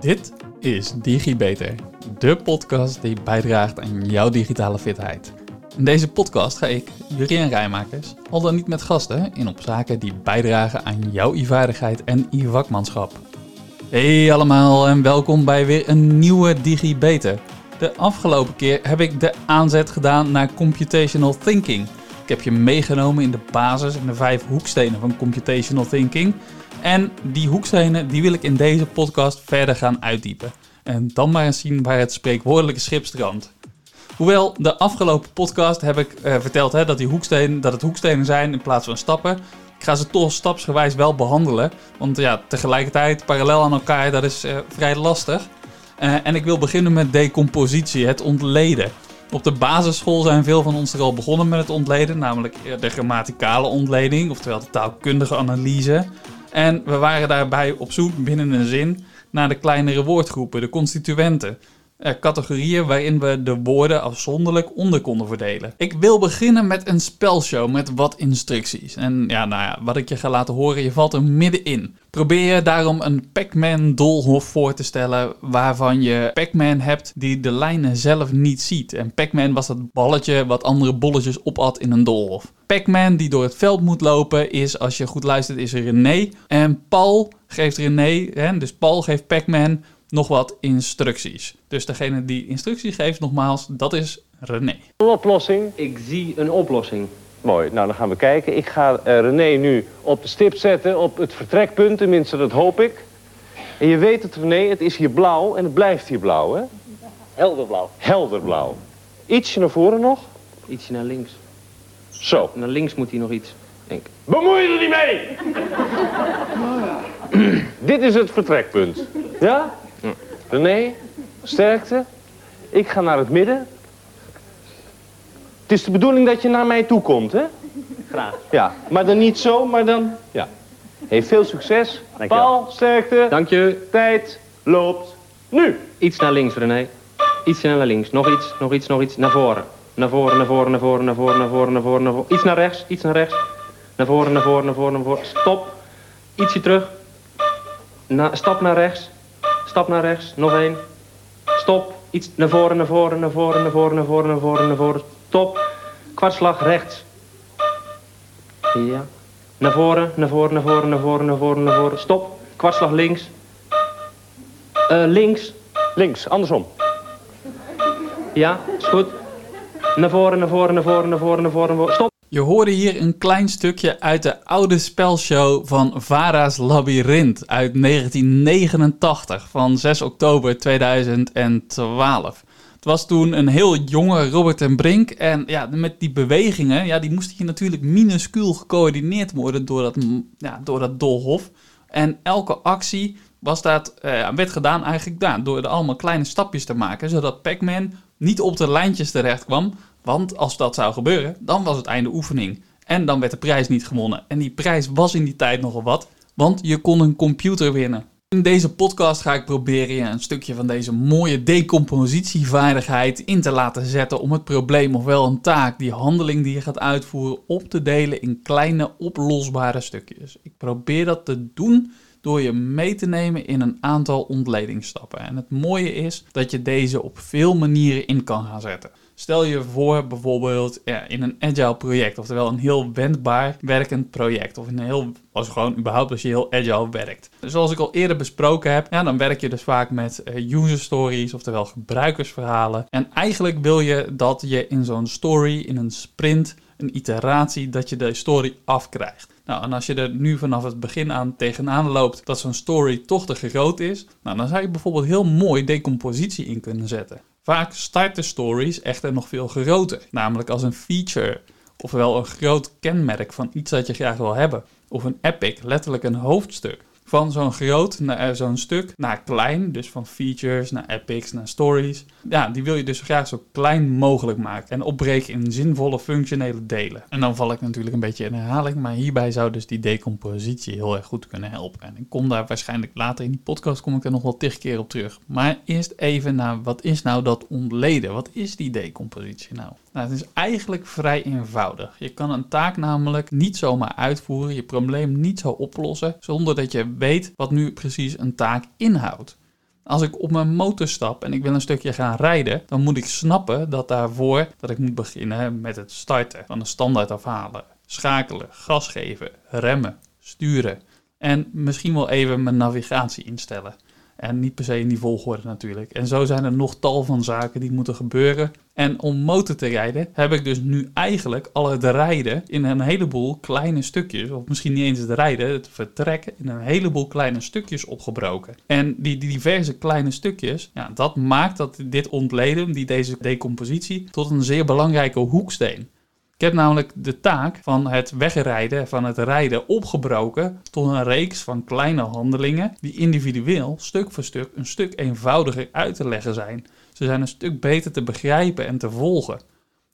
Dit is DigiBeter, de podcast die bijdraagt aan jouw digitale fitheid. In deze podcast ga ik, Jurien Rijmakers, al dan niet met gasten, in op zaken die bijdragen aan jouw e-vaardigheid en e-vakmanschap. Hey allemaal en welkom bij weer een nieuwe DigiBeter. De afgelopen keer heb ik de aanzet gedaan naar computational thinking. Ik heb je meegenomen in de basis en de vijf hoekstenen van computational thinking. En die hoekstenen die wil ik in deze podcast verder gaan uitdiepen. En dan maar eens zien waar het spreekwoordelijke schip strandt. Hoewel de afgelopen podcast heb ik eh, verteld hè, dat, die hoekstenen, dat het hoekstenen zijn in plaats van stappen. Ik ga ze toch stapsgewijs wel behandelen. Want ja, tegelijkertijd parallel aan elkaar, dat is eh, vrij lastig. Uh, en ik wil beginnen met decompositie, het ontleden. Op de basisschool zijn veel van ons er al begonnen met het ontleden, namelijk de grammaticale ontleding, oftewel de taalkundige analyse. En we waren daarbij op zoek binnen een zin naar de kleinere woordgroepen, de constituenten. Uh, categorieën waarin we de woorden afzonderlijk onder konden verdelen. Ik wil beginnen met een spelshow met wat instructies. En ja, nou ja, wat ik je ga laten horen, je valt er middenin. Probeer je daarom een Pac-Man doolhof voor te stellen waarvan je Pac-Man hebt die de lijnen zelf niet ziet. En Pac-Man was dat balletje wat andere bolletjes opat in een doolhof. Pac-Man die door het veld moet lopen is, als je goed luistert, is René. En Paul geeft René, hè, dus Paul geeft Pac-Man nog wat instructies. Dus degene die instructies geeft, nogmaals, dat is René. Een oplossing. Ik zie een oplossing. Mooi, nou dan gaan we kijken. Ik ga uh, René nu op de stip zetten, op het vertrekpunt, tenminste dat hoop ik. En je weet het René, het is hier blauw en het blijft hier blauw hè? Helderblauw. Helderblauw. Ietsje naar voren nog. Ietsje naar links. Zo. Naar links moet hij nog iets, denk ik. Bemoei je er niet mee! Dit is het vertrekpunt. Ja? René, sterkte. Ik ga naar het midden. Het is de bedoeling dat je naar mij toe komt, hè? Graag. Ja, maar dan niet zo, maar dan... Ja. Hey, veel succes. Dankjewel. Paul, sterkte. Dank je. Tijd loopt nu. Iets naar links, René. Iets naar links. Nog iets, nog iets, nog iets. Naar voren. Naar voren, naar voren, naar voren, naar voren, naar voren, naar voren, naar voren. Iets naar rechts, iets naar rechts. Naar voren, naar voren, naar voren, naar voren. Stop. Ietsje terug. Na, stap naar rechts. Stap naar rechts. Nog één. Stop. Iets naar voren, naar voren, naar voren, naar voren, naar voren, naar voren, naar voren. Stop. Kwartslag rechts. Ja. Naar voren, naar voren, naar voren, naar voren, naar voren, naar voren. Stop. Kwartslag links. Uh, links. Links, andersom. Ja, is goed. Naar voren, naar voren, naar voren, naar voren, naar voren, naar voren. Stop. Je hoorde hier een klein stukje uit de oude spelshow van Vara's Labyrinth uit 1989 van 6 oktober 2012. Het was toen een heel jonge Robert en Brink en ja, met die bewegingen, ja, die moesten hier natuurlijk minuscuul gecoördineerd worden door dat, ja, door dat doolhof. En elke actie was dat, uh, werd gedaan eigenlijk door er allemaal kleine stapjes te maken, zodat Pac-Man niet op de lijntjes terecht kwam, want als dat zou gebeuren, dan was het einde oefening. En dan werd de prijs niet gewonnen. En die prijs was in die tijd nogal wat, want je kon een computer winnen. In deze podcast ga ik proberen je een stukje van deze mooie decompositievaardigheid in te laten zetten om het probleem ofwel een taak, die handeling die je gaat uitvoeren, op te delen in kleine oplosbare stukjes. Ik probeer dat te doen door je mee te nemen in een aantal ontledingsstappen. En het mooie is dat je deze op veel manieren in kan gaan zetten. Stel je voor bijvoorbeeld ja, in een agile project, oftewel een heel wendbaar werkend project. Of een heel, als gewoon überhaupt als je heel agile werkt. Zoals ik al eerder besproken heb, ja, dan werk je dus vaak met uh, user stories, oftewel gebruikersverhalen. En eigenlijk wil je dat je in zo'n story, in een sprint, een iteratie, dat je de story afkrijgt. Nou, en als je er nu vanaf het begin aan tegenaan loopt dat zo'n story toch te groot is, nou, dan zou je bijvoorbeeld heel mooi decompositie in kunnen zetten. Vaak starten stories echter nog veel groter, namelijk als een feature, ofwel een groot kenmerk van iets dat je graag wil hebben, of een epic, letterlijk een hoofdstuk van zo'n groot naar zo'n stuk naar klein. Dus van features naar epics naar stories. Ja, die wil je dus graag zo klein mogelijk maken. En opbreken in zinvolle functionele delen. En dan val ik natuurlijk een beetje in herhaling. Maar hierbij zou dus die decompositie heel erg goed kunnen helpen. En ik kom daar waarschijnlijk later in die podcast kom ik er nog wel tig keer op terug. Maar eerst even naar wat is nou dat ontleden? Wat is die decompositie nou? Nou, het is eigenlijk vrij eenvoudig. Je kan een taak namelijk niet zomaar uitvoeren, je probleem niet zo oplossen, zonder dat je weet wat nu precies een taak inhoudt. Als ik op mijn motor stap en ik wil een stukje gaan rijden, dan moet ik snappen dat daarvoor dat ik moet beginnen met het starten van een standaard afhalen, schakelen, gas geven, remmen, sturen en misschien wel even mijn navigatie instellen. En niet per se in die volgorde natuurlijk. En zo zijn er nog tal van zaken die moeten gebeuren. En om motor te rijden heb ik dus nu eigenlijk al het rijden in een heleboel kleine stukjes. Of misschien niet eens het rijden, het vertrekken in een heleboel kleine stukjes opgebroken. En die, die diverse kleine stukjes, ja, dat maakt dat dit ontleden, die deze decompositie, tot een zeer belangrijke hoeksteen. Ik heb namelijk de taak van het wegrijden, van het rijden opgebroken tot een reeks van kleine handelingen die individueel, stuk voor stuk, een stuk eenvoudiger uit te leggen zijn. Ze zijn een stuk beter te begrijpen en te volgen.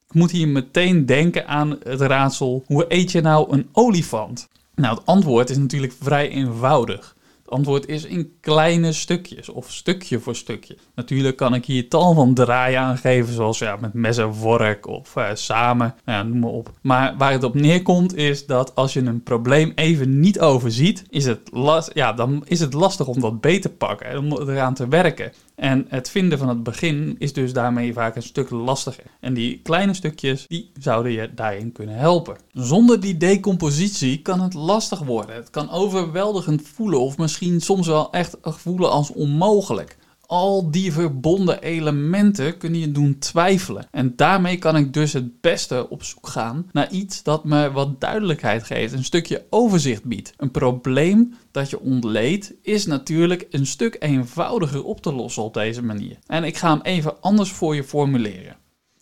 Ik moet hier meteen denken aan het raadsel: hoe eet je nou een olifant? Nou, het antwoord is natuurlijk vrij eenvoudig. Het antwoord is in kleine stukjes of stukje voor stukje. Natuurlijk kan ik hier tal van draaien aangeven, zoals ja, met mes en of uh, samen, nou ja, noem maar op. Maar waar het op neerkomt is dat als je een probleem even niet overziet, is het, ja, dan is het lastig om dat beter te pakken en om eraan te werken. En het vinden van het begin is dus daarmee vaak een stuk lastiger. En die kleine stukjes, die zouden je daarin kunnen helpen. Zonder die decompositie kan het lastig worden. Het kan overweldigend voelen of misschien soms wel echt voelen als onmogelijk al die verbonden elementen kunnen je doen twijfelen. En daarmee kan ik dus het beste op zoek gaan naar iets dat me wat duidelijkheid geeft, een stukje overzicht biedt. Een probleem dat je ontleedt is natuurlijk een stuk eenvoudiger op te lossen op deze manier. En ik ga hem even anders voor je formuleren.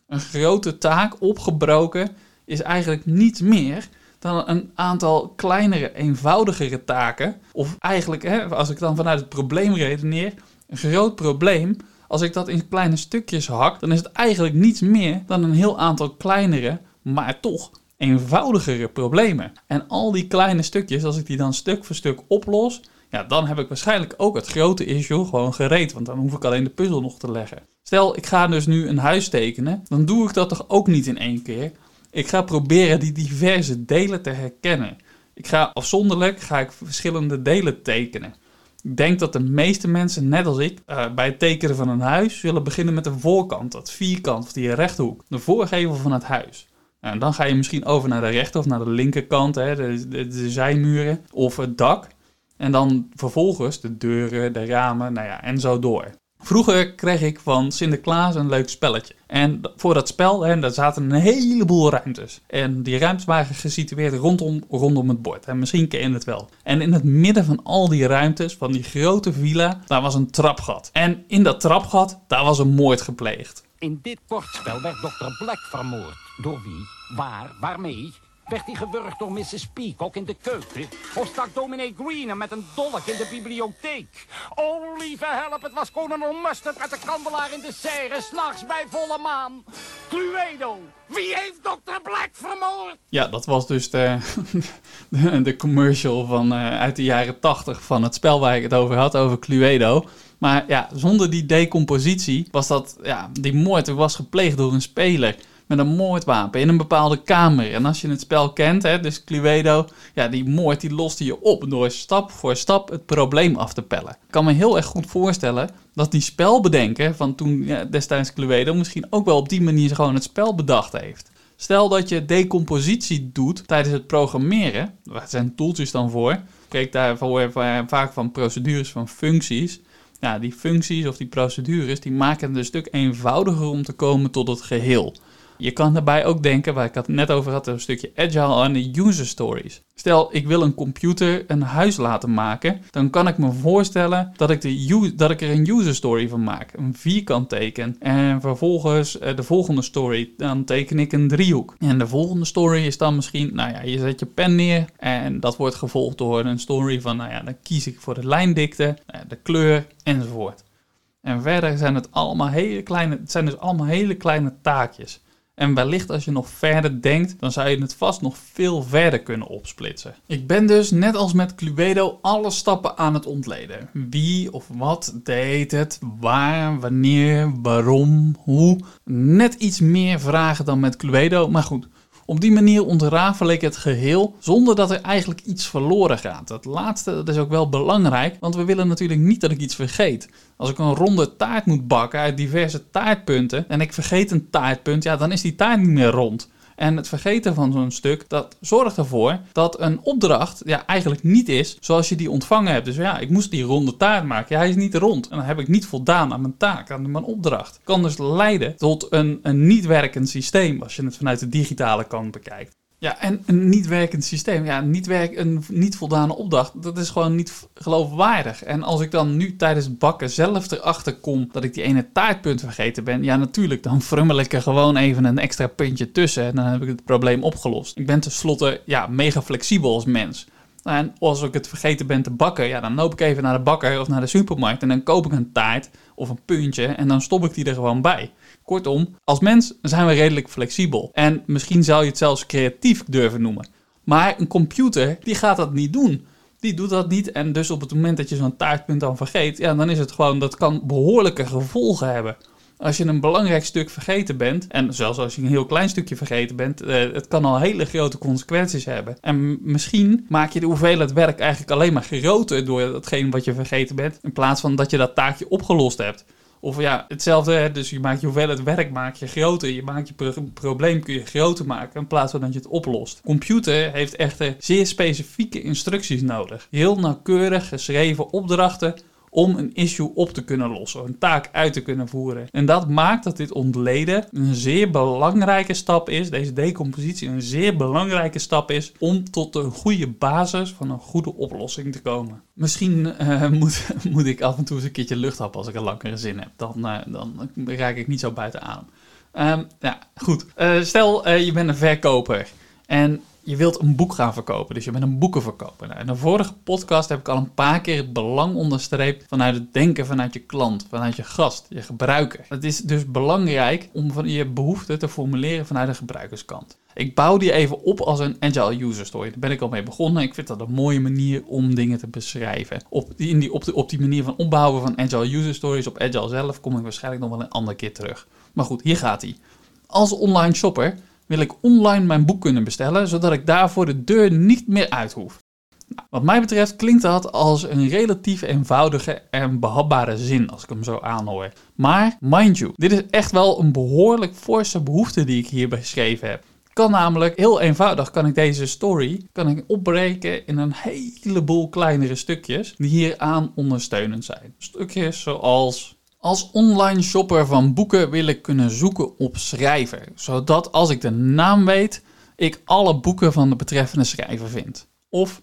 Een grote taak opgebroken is eigenlijk niets meer dan een aantal kleinere, eenvoudigere taken. Of eigenlijk, hè, als ik dan vanuit het probleem redeneer, een groot probleem. Als ik dat in kleine stukjes hak, dan is het eigenlijk niets meer dan een heel aantal kleinere, maar toch eenvoudigere problemen. En al die kleine stukjes, als ik die dan stuk voor stuk oplos, ja, dan heb ik waarschijnlijk ook het grote issue gewoon gereed, want dan hoef ik alleen de puzzel nog te leggen. Stel, ik ga dus nu een huis tekenen, dan doe ik dat toch ook niet in één keer. Ik ga proberen die diverse delen te herkennen. Ik ga afzonderlijk ga ik verschillende delen tekenen. Ik denk dat de meeste mensen, net als ik, uh, bij het tekenen van een huis zullen beginnen met de voorkant, dat vierkant of die rechthoek, de voorgevel van het huis. Nou, en dan ga je misschien over naar de rechter of naar de linkerkant, hè, de, de, de zijmuren of het dak. En dan vervolgens de deuren, de ramen, nou ja, en zo door. Vroeger kreeg ik van Sinterklaas een leuk spelletje. En voor dat spel, hè, daar zaten een heleboel ruimtes. En die ruimtes waren gesitueerd rondom, rondom het bord. En misschien ken je het wel. En in het midden van al die ruimtes, van die grote villa, daar was een trapgat. En in dat trapgat, daar was een moord gepleegd. In dit kortspel werd Dr. Black vermoord. Door wie? Waar? Waarmee? Werd hij gewurgd door Mrs. Peacock in de keuken? Of stak dominee Greener met een dolk in de bibliotheek? Oh, lieve help, het was kolonel Mustard met de kandelaar in de serre, s'nachts bij volle maan. Cluedo, wie heeft Dr. Black vermoord? Ja, dat was dus de, de, commercial van, uh, uit de jaren tachtig van het spel waar ik het over had, over Cluedo. Maar ja, zonder die decompositie was dat, ja, die moord was gepleegd door een speler met een moordwapen in een bepaalde kamer. En als je het spel kent, hè, dus Cluedo, ja, die moord die loste je op door stap voor stap het probleem af te pellen. Ik kan me heel erg goed voorstellen dat die spelbedenker van toen ja, destijds Cluedo misschien ook wel op die manier gewoon het spel bedacht heeft. Stel dat je decompositie doet tijdens het programmeren, waar zijn tooltjes dan voor? Kijk daarvoor vaak van procedures, van functies. Ja, die functies of die procedures, die maken het een stuk eenvoudiger om te komen tot het geheel. Je kan daarbij ook denken, waar ik het net over had, een stukje agile de user stories. Stel, ik wil een computer een huis laten maken, dan kan ik me voorstellen dat ik, de, dat ik er een user story van maak. Een vierkant teken. En vervolgens uh, de volgende story, dan teken ik een driehoek. En de volgende story is dan misschien, nou ja, je zet je pen neer en dat wordt gevolgd door een story van, nou ja, dan kies ik voor de lijndikte, uh, de kleur enzovoort. En verder zijn het allemaal hele kleine, het zijn dus allemaal hele kleine taakjes. En wellicht als je nog verder denkt, dan zou je het vast nog veel verder kunnen opsplitsen. Ik ben dus net als met Cluedo alle stappen aan het ontleden. Wie of wat deed het, waar, wanneer, waarom, hoe. Net iets meer vragen dan met Cluedo, maar goed. Op die manier ontrafel ik het geheel zonder dat er eigenlijk iets verloren gaat. Dat laatste dat is ook wel belangrijk, want we willen natuurlijk niet dat ik iets vergeet. Als ik een ronde taart moet bakken uit diverse taartpunten en ik vergeet een taartpunt, ja, dan is die taart niet meer rond. En het vergeten van zo'n stuk, dat zorgt ervoor dat een opdracht ja, eigenlijk niet is zoals je die ontvangen hebt. Dus ja, ik moest die ronde taart maken. Ja, hij is niet rond. En dan heb ik niet voldaan aan mijn taak, aan mijn opdracht. Kan dus leiden tot een, een niet werkend systeem als je het vanuit de digitale kant bekijkt. Ja, en een niet werkend systeem, ja, niet werk, een niet voldane opdracht, dat is gewoon niet geloofwaardig. En als ik dan nu tijdens bakken zelf erachter kom dat ik die ene taartpunt vergeten ben, ja, natuurlijk, dan frummel ik er gewoon even een extra puntje tussen en dan heb ik het probleem opgelost. Ik ben tenslotte, ja, mega flexibel als mens. En als ik het vergeten ben te bakken, ja, dan loop ik even naar de bakker of naar de supermarkt en dan koop ik een taart of een puntje en dan stop ik die er gewoon bij. Kortom, als mens zijn we redelijk flexibel. En misschien zou je het zelfs creatief durven noemen. Maar een computer, die gaat dat niet doen. Die doet dat niet. En dus op het moment dat je zo'n taartpunt dan vergeet, ja, dan is het gewoon, dat kan behoorlijke gevolgen hebben. Als je een belangrijk stuk vergeten bent, en zelfs als je een heel klein stukje vergeten bent, eh, het kan al hele grote consequenties hebben. En misschien maak je de hoeveelheid werk eigenlijk alleen maar groter door datgene wat je vergeten bent, in plaats van dat je dat taakje opgelost hebt. Of ja, hetzelfde, dus je maakt je hoeveelheid werk maak je groter. Je maakt je pro- probleem kun je groter maken in plaats van dat je het oplost. Computer heeft echter zeer specifieke instructies nodig. Heel nauwkeurig geschreven opdrachten om een issue op te kunnen lossen, een taak uit te kunnen voeren. En dat maakt dat dit ontleden een zeer belangrijke stap is, deze decompositie een zeer belangrijke stap is om tot een goede basis van een goede oplossing te komen. Misschien eh, moet, moet ik af en toe eens een keertje lucht happen als ik een langere zin heb, dan, eh, dan raak ik niet zo buiten adem. Ehm, ja, goed. Eh, stel, je bent een verkoper en je wilt een boek gaan verkopen. Dus je bent een boekenverkoper. Nou, in de vorige podcast heb ik al een paar keer het belang onderstreept vanuit het denken vanuit je klant, vanuit je gast, je gebruiker. Het is dus belangrijk om van je behoeften te formuleren vanuit de gebruikerskant. Ik bouw die even op als een agile user story. Daar ben ik al mee begonnen. Ik vind dat een mooie manier om dingen te beschrijven. Op die, in die, op, op die manier van opbouwen van agile user stories op agile zelf kom ik waarschijnlijk nog wel een andere keer terug. Maar goed, hier gaat hij. Als online shopper wil ik online mijn boek kunnen bestellen, zodat ik daarvoor de deur niet meer uit hoef. Nou, wat mij betreft klinkt dat als een relatief eenvoudige en behapbare zin als ik hem zo aanhoor. Maar mind you, dit is echt wel een behoorlijk forse behoefte die ik hier beschreven heb. Kan namelijk heel eenvoudig kan ik deze story kan ik opbreken in een heleboel kleinere stukjes die hieraan ondersteunend zijn. Stukjes zoals als online shopper van boeken wil ik kunnen zoeken op schrijver, zodat als ik de naam weet, ik alle boeken van de betreffende schrijver vind. Of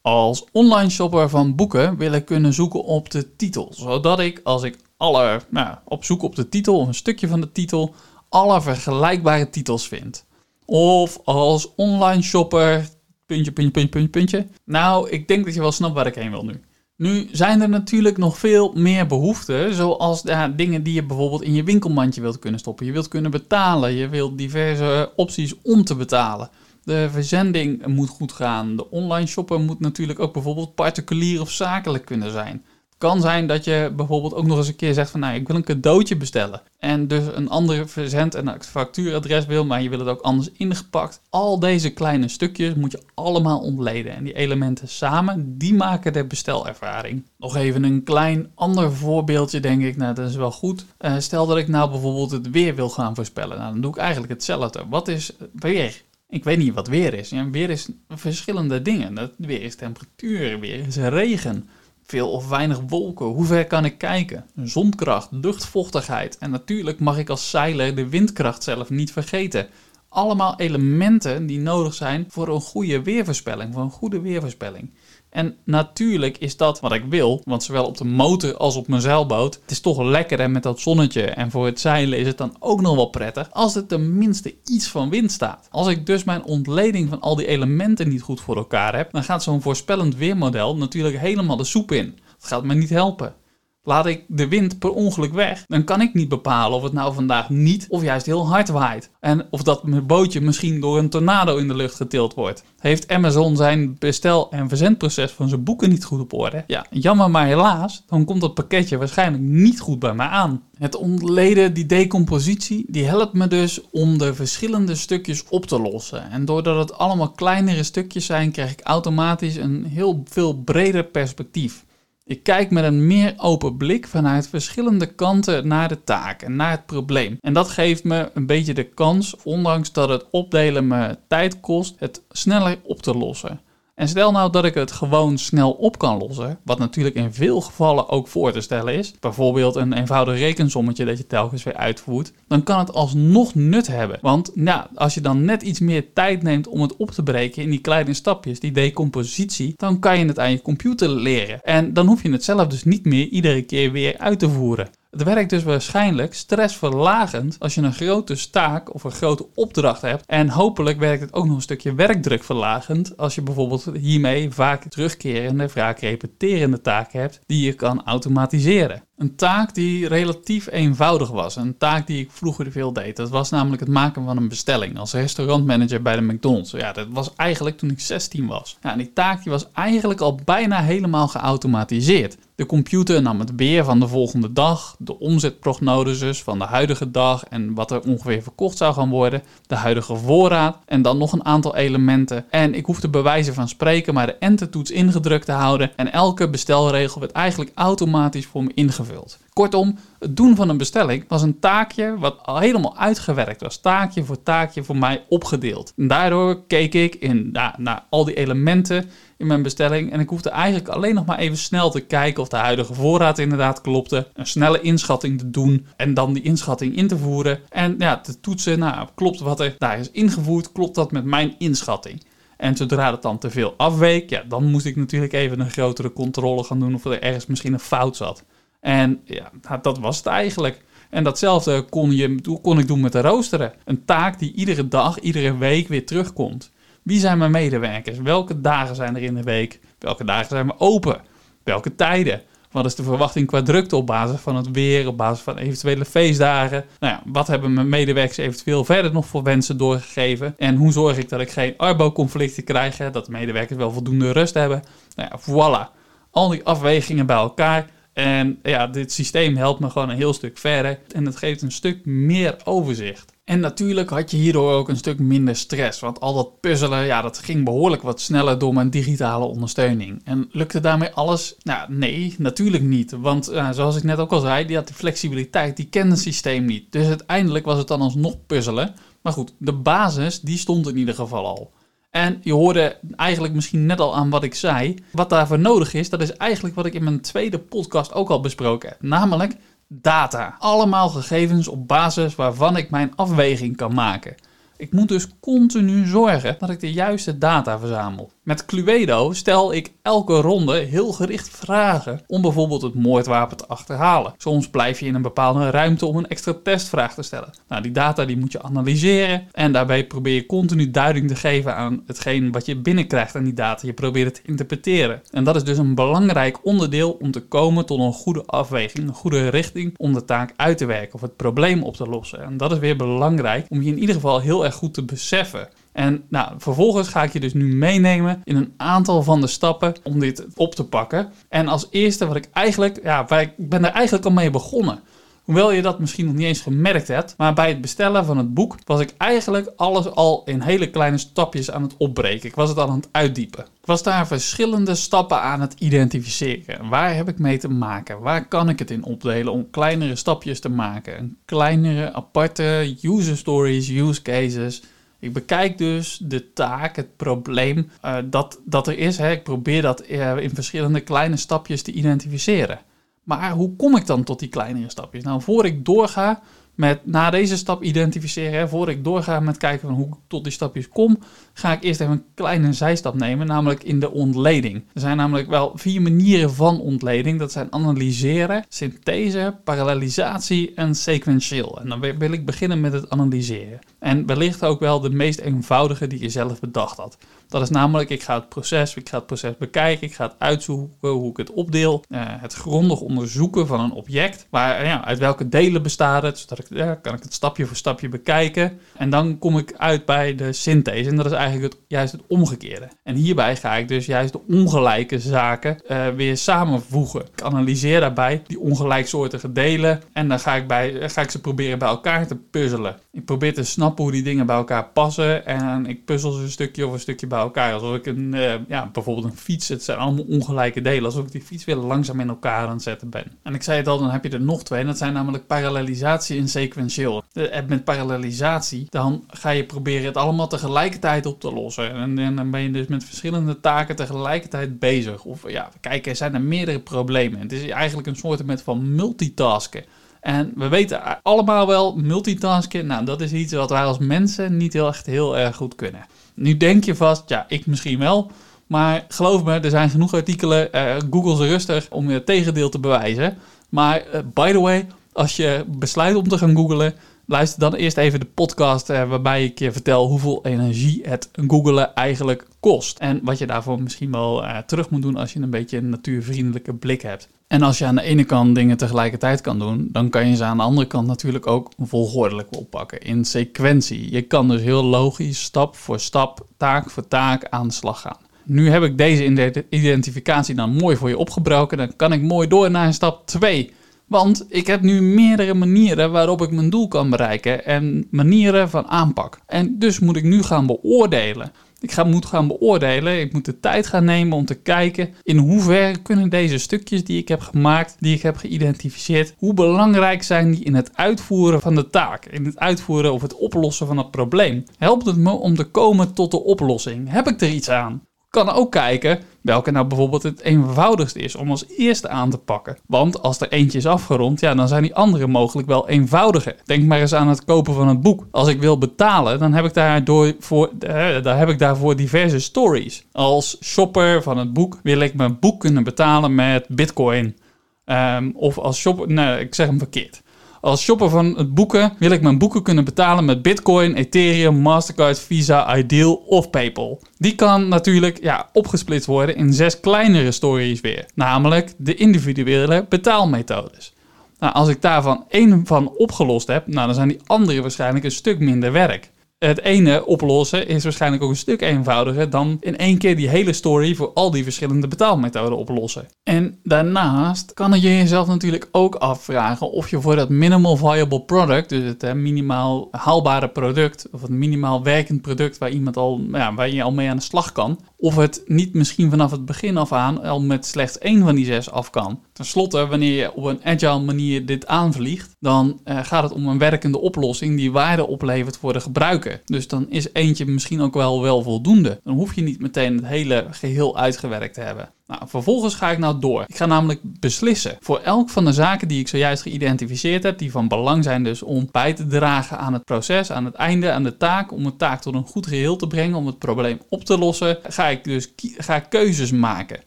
als online shopper van boeken wil ik kunnen zoeken op de titel, zodat ik als ik alle, nou, op zoek op de titel of een stukje van de titel, alle vergelijkbare titels vind. Of als online shopper, puntje, puntje, puntje, puntje. Nou, ik denk dat je wel snapt waar ik heen wil nu. Nu zijn er natuurlijk nog veel meer behoeften, zoals dingen die je bijvoorbeeld in je winkelmandje wilt kunnen stoppen. Je wilt kunnen betalen, je wilt diverse opties om te betalen. De verzending moet goed gaan. De online shopper moet natuurlijk ook bijvoorbeeld particulier of zakelijk kunnen zijn. Kan zijn dat je bijvoorbeeld ook nog eens een keer zegt van nou, ik wil een cadeautje bestellen. En dus een andere verzend- en factuuradres wil, maar je wil het ook anders ingepakt. Al deze kleine stukjes moet je allemaal ontleden. En die elementen samen, die maken de bestelervaring. Nog even een klein ander voorbeeldje, denk ik. Nou, dat is wel goed. Uh, stel dat ik nou bijvoorbeeld het weer wil gaan voorspellen. Nou, dan doe ik eigenlijk hetzelfde. Wat is weer? Ik weet niet wat weer is. Ja, weer is verschillende dingen. Dat weer is temperatuur, weer is regen veel of weinig wolken, hoe ver kan ik kijken, zonkracht, luchtvochtigheid en natuurlijk mag ik als zeiler de windkracht zelf niet vergeten. Allemaal elementen die nodig zijn voor een goede weervoorspelling, voor een goede weervoorspelling. En natuurlijk is dat wat ik wil, want zowel op de motor als op mijn zeilboot, het is toch lekkerder met dat zonnetje en voor het zeilen is het dan ook nog wel prettig als er tenminste iets van wind staat. Als ik dus mijn ontleding van al die elementen niet goed voor elkaar heb, dan gaat zo'n voorspellend weermodel natuurlijk helemaal de soep in. Dat gaat me niet helpen. Laat ik de wind per ongeluk weg, dan kan ik niet bepalen of het nou vandaag niet of juist heel hard waait. En of dat mijn bootje misschien door een tornado in de lucht getild wordt. Heeft Amazon zijn bestel- en verzendproces van zijn boeken niet goed op orde? Ja, jammer maar helaas, dan komt dat pakketje waarschijnlijk niet goed bij mij aan. Het ontleden, die decompositie, die helpt me dus om de verschillende stukjes op te lossen. En doordat het allemaal kleinere stukjes zijn, krijg ik automatisch een heel veel breder perspectief. Ik kijk met een meer open blik vanuit verschillende kanten naar de taak en naar het probleem. En dat geeft me een beetje de kans, ondanks dat het opdelen me tijd kost, het sneller op te lossen. En stel nou dat ik het gewoon snel op kan lossen, wat natuurlijk in veel gevallen ook voor te stellen is, bijvoorbeeld een eenvoudig rekensommetje dat je telkens weer uitvoert, dan kan het alsnog nut hebben. Want nou, als je dan net iets meer tijd neemt om het op te breken in die kleine stapjes, die decompositie, dan kan je het aan je computer leren. En dan hoef je het zelf dus niet meer iedere keer weer uit te voeren. Het werkt dus waarschijnlijk stressverlagend als je een grote taak of een grote opdracht hebt. En hopelijk werkt het ook nog een stukje werkdrukverlagend als je bijvoorbeeld hiermee vaak terugkerende, vaak repeterende taken hebt die je kan automatiseren. Een taak die relatief eenvoudig was. Een taak die ik vroeger veel deed. Dat was namelijk het maken van een bestelling als restaurantmanager bij de McDonald's. Ja, dat was eigenlijk toen ik 16 was. En die taak die was eigenlijk al bijna helemaal geautomatiseerd. De computer nam het beheer van de volgende dag, de omzetprognoses van de huidige dag en wat er ongeveer verkocht zou gaan worden, de huidige voorraad en dan nog een aantal elementen. En ik hoefde bij wijze van spreken maar de enter-toets ingedrukt te houden en elke bestelregel werd eigenlijk automatisch voor me ingevuld. Kortom, het doen van een bestelling was een taakje wat al helemaal uitgewerkt was. Taakje voor taakje voor mij opgedeeld. En daardoor keek ik in, naar, naar al die elementen in mijn bestelling. En ik hoefde eigenlijk alleen nog maar even snel te kijken of de huidige voorraad inderdaad klopte. Een snelle inschatting te doen en dan die inschatting in te voeren. En ja, te toetsen, nou, klopt wat er daar is ingevoerd, klopt dat met mijn inschatting? En zodra het dan te veel afweek, ja, dan moest ik natuurlijk even een grotere controle gaan doen of er ergens misschien een fout zat. En ja, nou, dat was het eigenlijk. En datzelfde kon, je, kon ik doen met de roosteren. Een taak die iedere dag, iedere week weer terugkomt. Wie zijn mijn medewerkers? Welke dagen zijn er in de week? Welke dagen zijn we open? Welke tijden? Wat is de verwachting qua drukte op basis van het weer, op basis van eventuele feestdagen? Nou ja, wat hebben mijn medewerkers eventueel verder nog voor wensen doorgegeven? En hoe zorg ik dat ik geen arbo-conflicten krijg, dat de medewerkers wel voldoende rust hebben? Nou ja, voilà. Al die afwegingen bij elkaar en ja, dit systeem helpt me gewoon een heel stuk verder en het geeft een stuk meer overzicht. En natuurlijk had je hierdoor ook een stuk minder stress, want al dat puzzelen, ja, dat ging behoorlijk wat sneller door mijn digitale ondersteuning. En lukte daarmee alles? Nou, nee, natuurlijk niet, want uh, zoals ik net ook al zei, die had die flexibiliteit, die kende het systeem niet. Dus uiteindelijk was het dan alsnog puzzelen. Maar goed, de basis, die stond in ieder geval al. En je hoorde eigenlijk misschien net al aan wat ik zei. Wat daarvoor nodig is, dat is eigenlijk wat ik in mijn tweede podcast ook al besproken heb. Namelijk data. Allemaal gegevens op basis waarvan ik mijn afweging kan maken. Ik moet dus continu zorgen dat ik de juiste data verzamel. Met Cluedo stel ik elke ronde heel gericht vragen om bijvoorbeeld het moordwapen te achterhalen. Soms blijf je in een bepaalde ruimte om een extra testvraag te stellen. Nou, die data die moet je analyseren en daarbij probeer je continu duiding te geven aan hetgeen wat je binnenkrijgt aan die data. Je probeert het te interpreteren. En dat is dus een belangrijk onderdeel om te komen tot een goede afweging, een goede richting om de taak uit te werken of het probleem op te lossen. En dat is weer belangrijk om je in ieder geval heel erg goed te beseffen. En nou, vervolgens ga ik je dus nu meenemen in een aantal van de stappen om dit op te pakken. En als eerste wat ik eigenlijk, ja, ik ben er eigenlijk al mee begonnen. Hoewel je dat misschien nog niet eens gemerkt hebt, maar bij het bestellen van het boek was ik eigenlijk alles al in hele kleine stapjes aan het opbreken. Ik was het al aan het uitdiepen. Ik was daar verschillende stappen aan het identificeren. Waar heb ik mee te maken? Waar kan ik het in opdelen om kleinere stapjes te maken? Kleinere, aparte user stories, use cases ik bekijk dus de taak, het probleem uh, dat, dat er is. Hè. Ik probeer dat uh, in verschillende kleine stapjes te identificeren. Maar hoe kom ik dan tot die kleinere stapjes? Nou, voor ik doorga met na deze stap identificeren, voor ik doorga met kijken van hoe ik tot die stapjes kom, ga ik eerst even een kleine zijstap nemen, namelijk in de ontleding. Er zijn namelijk wel vier manieren van ontleding. Dat zijn analyseren, synthese, parallelisatie en sequentieel. En dan wil ik beginnen met het analyseren. En wellicht ook wel de meest eenvoudige die je zelf bedacht had. Dat is namelijk, ik ga het proces, ik ga het proces bekijken, ik ga het uitzoeken hoe ik het opdeel, uh, het grondig onderzoeken van een object, waar, ja, uit welke delen bestaat het, zodat ik, ja, kan ik het stapje voor stapje bekijken. En dan kom ik uit bij de synthese en dat is eigenlijk het, juist het omgekeerde. En hierbij ga ik dus juist de ongelijke zaken uh, weer samenvoegen. Ik analyseer daarbij die ongelijksoortige delen en dan ga ik, bij, ga ik ze proberen bij elkaar te puzzelen. Ik probeer te snappen hoe die dingen bij elkaar passen en ik puzzel ze een stukje of een stukje bij elkaar. Alsof ik een, uh, ja, bijvoorbeeld een fiets, het zijn allemaal ongelijke delen, alsof ik die fiets weer langzaam in elkaar aan het zetten ben. En ik zei het al, dan heb je er nog twee en dat zijn namelijk parallelisatie en sequentieel. En met parallelisatie, dan ga je proberen het allemaal tegelijkertijd op te lossen. En, en dan ben je dus met verschillende taken tegelijkertijd bezig. Of ja, kijken, zijn er meerdere problemen. Het is eigenlijk een soort van multitasken. En we weten allemaal wel, multitasken, nou dat is iets wat wij als mensen niet heel echt heel erg goed kunnen. Nu denk je vast, ja, ik misschien wel. Maar geloof me, er zijn genoeg artikelen. Uh, Google ze rustig om je tegendeel te bewijzen. Maar uh, by the way, als je besluit om te gaan googlen, luister dan eerst even de podcast uh, waarbij ik je vertel hoeveel energie het googelen eigenlijk kost. En wat je daarvoor misschien wel terug moet doen als je een beetje een natuurvriendelijke blik hebt. En als je aan de ene kant dingen tegelijkertijd kan doen, dan kan je ze aan de andere kant natuurlijk ook volgordelijk oppakken in sequentie. Je kan dus heel logisch stap voor stap, taak voor taak aan de slag gaan. Nu heb ik deze identificatie dan mooi voor je opgebroken. Dan kan ik mooi door naar stap 2. Want ik heb nu meerdere manieren waarop ik mijn doel kan bereiken en manieren van aanpak. En dus moet ik nu gaan beoordelen. Ik ga, moet gaan beoordelen, ik moet de tijd gaan nemen om te kijken in hoeverre kunnen deze stukjes die ik heb gemaakt, die ik heb geïdentificeerd, hoe belangrijk zijn die in het uitvoeren van de taak, in het uitvoeren of het oplossen van het probleem. Helpt het me om te komen tot de oplossing? Heb ik er iets aan? Kan ook kijken welke nou bijvoorbeeld het eenvoudigst is om als eerste aan te pakken. Want als er eentje is afgerond, ja, dan zijn die andere mogelijk wel eenvoudiger. Denk maar eens aan het kopen van het boek. Als ik wil betalen, dan heb ik, voor, eh, heb ik daarvoor diverse stories. Als shopper van het boek wil ik mijn boek kunnen betalen met bitcoin. Um, of als shopper, nee, ik zeg hem verkeerd. Als shopper van het boeken wil ik mijn boeken kunnen betalen met Bitcoin, Ethereum, Mastercard, Visa, Ideal of PayPal. Die kan natuurlijk ja, opgesplitst worden in zes kleinere stories weer, namelijk de individuele betaalmethodes. Nou, als ik daarvan één van opgelost heb, nou, dan zijn die andere waarschijnlijk een stuk minder werk het ene oplossen is waarschijnlijk ook een stuk eenvoudiger dan in één keer die hele story voor al die verschillende betaalmethoden oplossen. En daarnaast kan je jezelf natuurlijk ook afvragen of je voor dat minimal viable product, dus het minimaal haalbare product of het minimaal werkend product waar iemand al, ja, waar je al mee aan de slag kan, of het niet misschien vanaf het begin af aan al met slechts één van die zes af kan. Ten slotte, wanneer je op een agile manier dit aanvliegt, dan uh, gaat het om een werkende oplossing die waarde oplevert voor de gebruiker. Dus dan is eentje misschien ook wel, wel voldoende. Dan hoef je niet meteen het hele geheel uitgewerkt te hebben. Nou, vervolgens ga ik nou door. Ik ga namelijk beslissen voor elk van de zaken die ik zojuist geïdentificeerd heb, die van belang zijn dus om bij te dragen aan het proces, aan het einde, aan de taak, om een taak tot een goed geheel te brengen, om het probleem op te lossen, ga ik dus ga keuzes maken.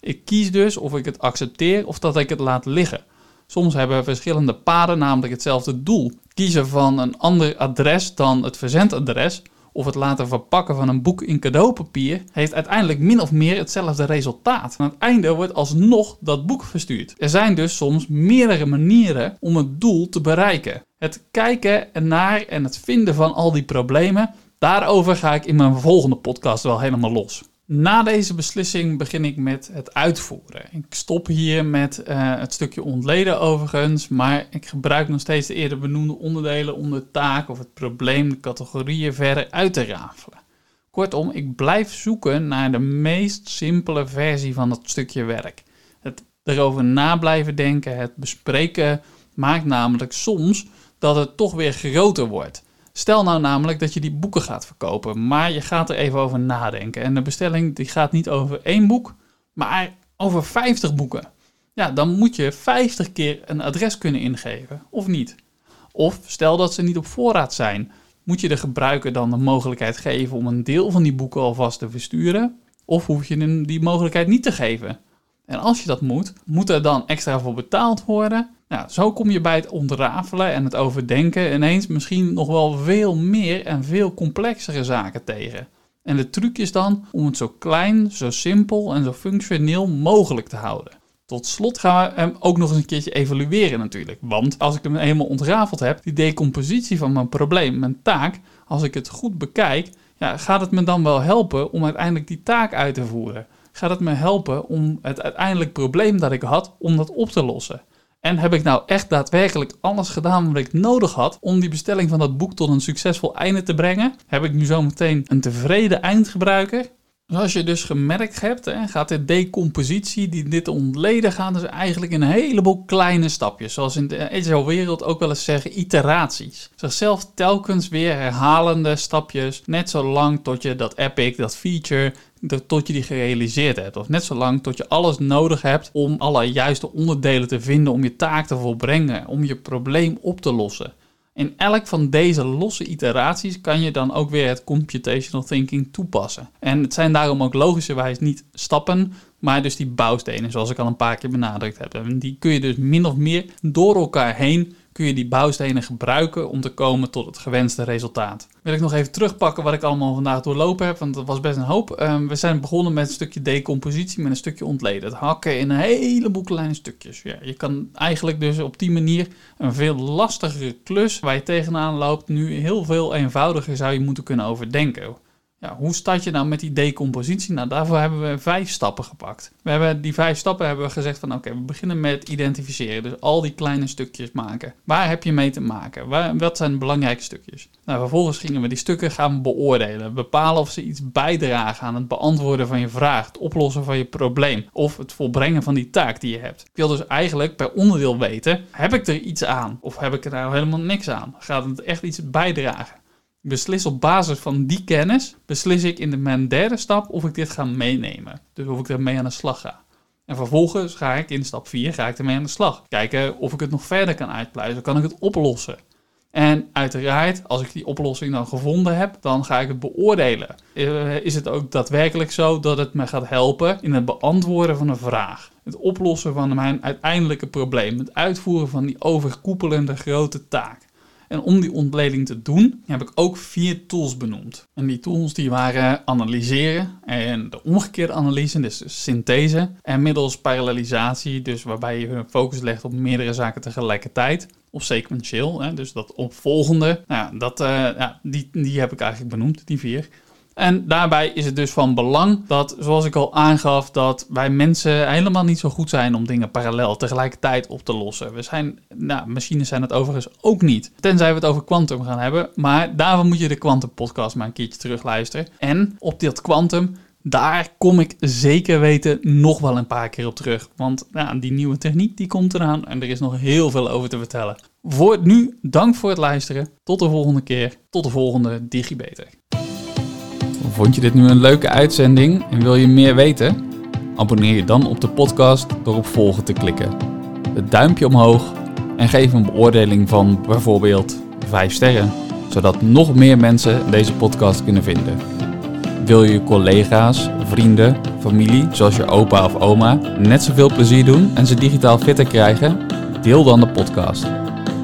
Ik kies dus of ik het accepteer of dat ik het laat liggen. Soms hebben verschillende paden namelijk hetzelfde doel. Kiezen van een ander adres dan het verzendadres of het laten verpakken van een boek in cadeaupapier heeft uiteindelijk min of meer hetzelfde resultaat. Aan het einde wordt alsnog dat boek verstuurd. Er zijn dus soms meerdere manieren om het doel te bereiken. Het kijken naar en het vinden van al die problemen, daarover ga ik in mijn volgende podcast wel helemaal los. Na deze beslissing begin ik met het uitvoeren. Ik stop hier met uh, het stukje ontleden overigens, maar ik gebruik nog steeds de eerder benoemde onderdelen om de taak of het probleem, de categorieën verder uit te rafelen. Kortom, ik blijf zoeken naar de meest simpele versie van dat stukje werk. Het erover na blijven denken, het bespreken, maakt namelijk soms dat het toch weer groter wordt. Stel nou namelijk dat je die boeken gaat verkopen, maar je gaat er even over nadenken. En de bestelling die gaat niet over één boek, maar over 50 boeken. Ja, dan moet je 50 keer een adres kunnen ingeven, of niet? Of stel dat ze niet op voorraad zijn, moet je de gebruiker dan de mogelijkheid geven om een deel van die boeken alvast te versturen? Of hoef je hem die mogelijkheid niet te geven? En als je dat moet, moet er dan extra voor betaald worden? Nou, zo kom je bij het ontrafelen en het overdenken ineens misschien nog wel veel meer en veel complexere zaken tegen. En de truc is dan om het zo klein, zo simpel en zo functioneel mogelijk te houden. Tot slot gaan we hem ook nog eens een keertje evalueren natuurlijk. Want als ik hem helemaal ontrafeld heb, die decompositie van mijn probleem, mijn taak, als ik het goed bekijk, ja, gaat het me dan wel helpen om uiteindelijk die taak uit te voeren? Gaat het me helpen om het uiteindelijk probleem dat ik had, om dat op te lossen? En heb ik nou echt daadwerkelijk alles gedaan wat ik nodig had om die bestelling van dat boek tot een succesvol einde te brengen? Heb ik nu zometeen een tevreden eindgebruiker? Zoals je dus gemerkt hebt, gaat de decompositie die dit ontleden gaat dus eigenlijk in een heleboel kleine stapjes. Zoals in de agile wereld ook wel eens zeggen, iteraties. Zichzelf telkens weer herhalende stapjes, net zo lang tot je dat epic, dat feature, tot je die gerealiseerd hebt. Of net zo lang tot je alles nodig hebt om alle juiste onderdelen te vinden om je taak te volbrengen, om je probleem op te lossen. In elk van deze losse iteraties kan je dan ook weer het computational thinking toepassen. En het zijn daarom ook logischerwijs niet stappen, maar dus die bouwstenen, zoals ik al een paar keer benadrukt heb. En die kun je dus min of meer door elkaar heen kun je die bouwstenen gebruiken om te komen tot het gewenste resultaat. Wil ik nog even terugpakken wat ik allemaal vandaag doorlopen heb, want dat was best een hoop. Ehm, we zijn begonnen met een stukje decompositie, met een stukje ontleden. Het hakken in een heleboel kleine stukjes. Ja, je kan eigenlijk dus op die manier een veel lastigere klus waar je tegenaan loopt, nu heel veel eenvoudiger zou je moeten kunnen overdenken. Ja, hoe start je nou met die decompositie? Nou, daarvoor hebben we vijf stappen gepakt. We hebben die vijf stappen hebben we gezegd van oké, we beginnen met identificeren. Dus al die kleine stukjes maken. Waar heb je mee te maken? Waar, wat zijn de belangrijke stukjes? Nou, vervolgens gingen we die stukken gaan beoordelen. Bepalen of ze iets bijdragen aan het beantwoorden van je vraag, het oplossen van je probleem of het volbrengen van die taak die je hebt. Ik wil dus eigenlijk per onderdeel weten, heb ik er iets aan? Of heb ik er nou helemaal niks aan? Gaat het echt iets bijdragen? Beslis op basis van die kennis, beslis ik in de mijn derde stap of ik dit ga meenemen. Dus of ik ermee aan de slag ga. En vervolgens ga ik in stap 4 ga ik ermee aan de slag. Kijken of ik het nog verder kan uitpluizen. Kan ik het oplossen? En uiteraard, als ik die oplossing dan gevonden heb, dan ga ik het beoordelen. Eh, is het ook daadwerkelijk zo dat het me gaat helpen in het beantwoorden van een vraag? Het oplossen van mijn uiteindelijke probleem. Het uitvoeren van die overkoepelende grote taak. En om die ontleding te doen, heb ik ook vier tools benoemd. En die tools die waren analyseren en de omgekeerde analyse, dus synthese. En middels parallelisatie, dus waarbij je focus legt op meerdere zaken tegelijkertijd. Of sequentieel, hè, dus dat opvolgende. Nou, dat, uh, ja, die, die heb ik eigenlijk benoemd, die vier. En daarbij is het dus van belang dat, zoals ik al aangaf, dat wij mensen helemaal niet zo goed zijn om dingen parallel tegelijkertijd op te lossen. We zijn, nou, machines zijn het overigens ook niet. Tenzij we het over kwantum gaan hebben. Maar daarvoor moet je de Quantum podcast maar een keertje terugluisteren. En op dat kwantum, daar kom ik zeker weten nog wel een paar keer op terug. Want nou, die nieuwe techniek die komt eraan en er is nog heel veel over te vertellen. Voor nu, dank voor het luisteren. Tot de volgende keer. Tot de volgende DigiBeter. Vond je dit nu een leuke uitzending en wil je meer weten? Abonneer je dan op de podcast door op volgen te klikken. Het duimpje omhoog en geef een beoordeling van bijvoorbeeld 5 sterren, zodat nog meer mensen deze podcast kunnen vinden. Wil je collega's, vrienden, familie, zoals je opa of oma, net zoveel plezier doen en ze digitaal fitter krijgen? Deel dan de podcast.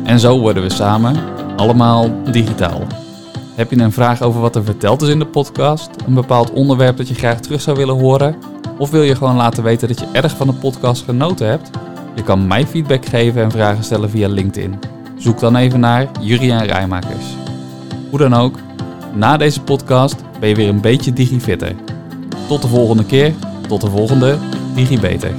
En zo worden we samen allemaal digitaal. Heb je een vraag over wat er verteld is in de podcast? Een bepaald onderwerp dat je graag terug zou willen horen? Of wil je gewoon laten weten dat je erg van de podcast genoten hebt? Je kan mij feedback geven en vragen stellen via LinkedIn. Zoek dan even naar Juriaan Rijmakers. Hoe dan ook, na deze podcast ben je weer een beetje digifitter. Tot de volgende keer, tot de volgende DigiBeter.